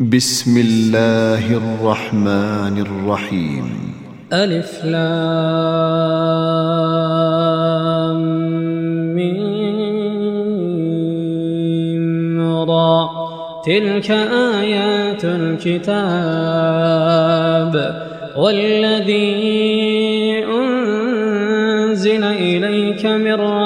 بسم الله الرحمن الرحيم. ألف لام را. تلك آيات الكتاب والذي أنزل إليك من ربك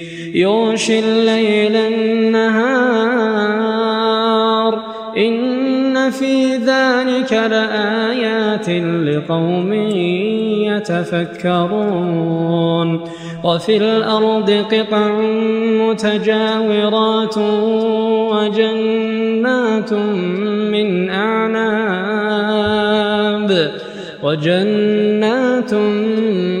يغشي الليل النهار. إن في ذلك لآيات لقوم يتفكرون. وفي الأرض قطع متجاورات وجنات من أعناب. وجنات من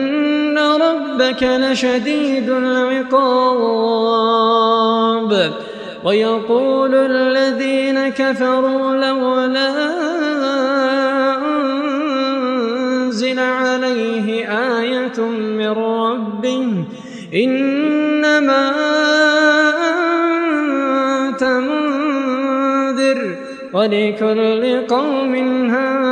ربك لشديد العقاب. ويقول الذين كفروا لولا أنزل عليه آية من ربه إنما أنت منذر ولكل قوم هاد.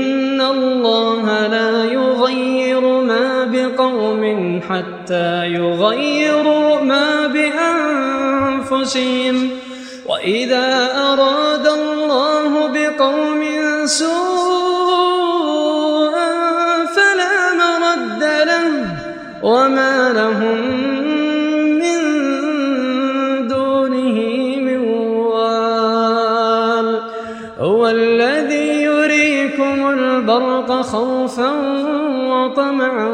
حتى يغيروا ما بأنفسهم. وإذا أراد الله بقوم سوءا فلا مرد له وما لهم البرق خوفا وطمعا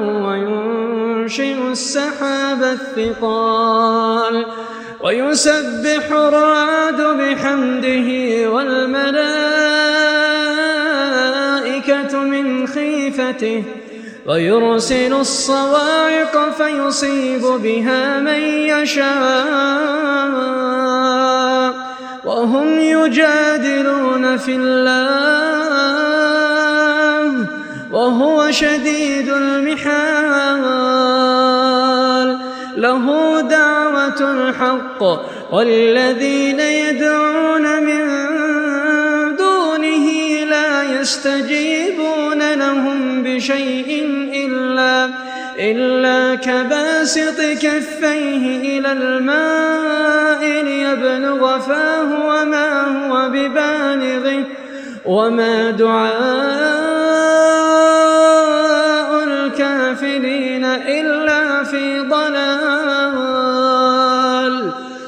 وينشئ السحاب الثقال ويسبح الرعد بحمده والملائكة من خيفته ويرسل الصواعق فيصيب بها من يشاء وهم يجادلون في الله وهو شديد المحال. له دعوة الحق والذين يدعون من دونه لا يستجيبون لهم بشيء إلا إلا كباسط كفيه إلى الماء ليبلغ فاه وما هو ببالغه وما دعاء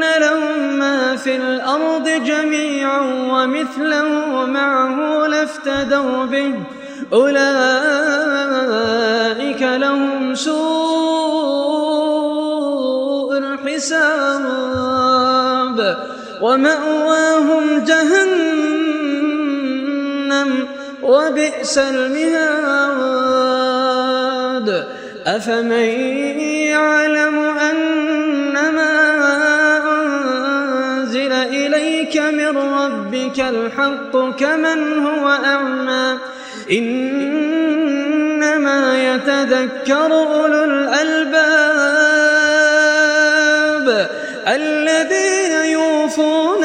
لهم ما في الأرض جميعا ومثله معه لافتدوا به أولئك لهم سوء الحساب ومأواهم جهنم وبئس المهاد أفمن يعلم الحق كمن هو أعمى. إنما يتذكر أولو الألباب الذين يوفون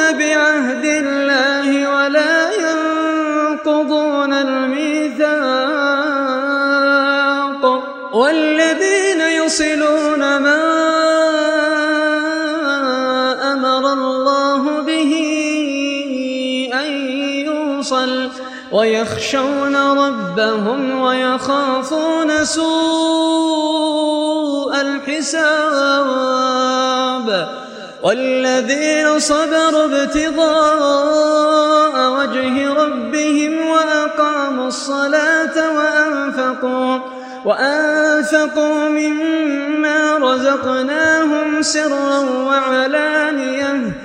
ويخشون ربهم ويخافون سوء الحساب والذين صبروا ابتغاء وجه ربهم وأقاموا الصلاة وأنفقوا وأنفقوا مما رزقناهم سرا وعلانية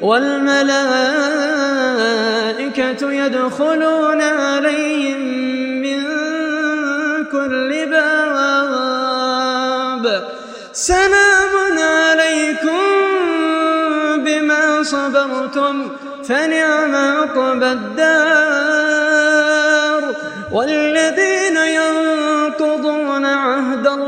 والملائكة يدخلون عليهم من كل باب. سلام عليكم بما صبرتم فنعم عقبى الدار. والذين ينقضون عهد الله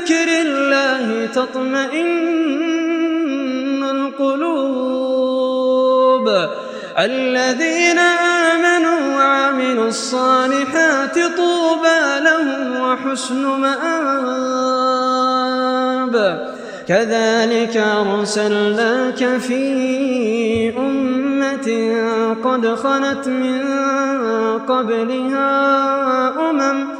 بذكر الله تطمئن القلوب. الذين آمنوا وعملوا الصالحات طوبى لهم وحسن مآب. كذلك أرسلناك في أمة قد خلت من قبلها أمم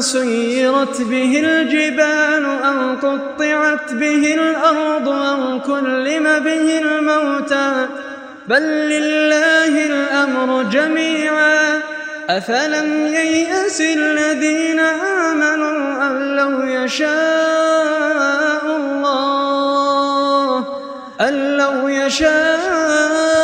سيرت به الجبال أو قطعت به الأرض أو كلم به الموتى. بل لله الأمر جميعا. أفلم ييأس الذين آمنوا أن لو يشاء الله أن لو يشاء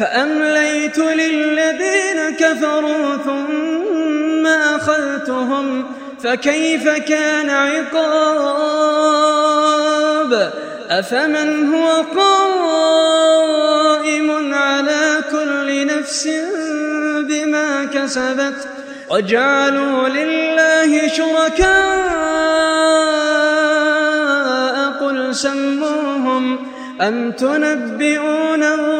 فأمليت للذين كفروا ثم أخذتهم فكيف كان عقاب؟ أفمن هو قائم على كل نفس بما كسبت؟ وجعلوا لله شركاء قل سموهم أم تنبئونه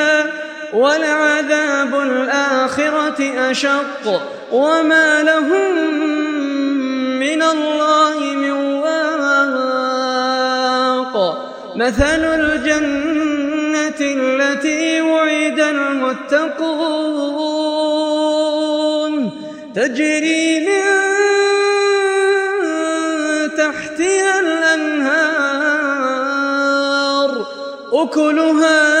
ولعذاب الآخرة أشق. وما لهم من الله من واق. مثل الجنة التي وعد المتقون. تجري من تحتها الأنهار. أكلها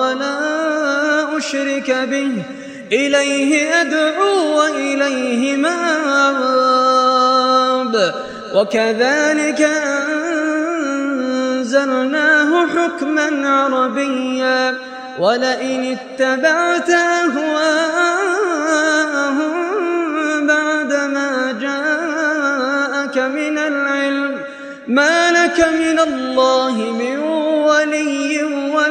أشرك به. إليه أدعو وإليه مآب. وكذلك أنزلناه حكما عربيا. ولئن اتبعت أهواءهم بعدما جاءك من العلم. ما لك من الله من ولي ولا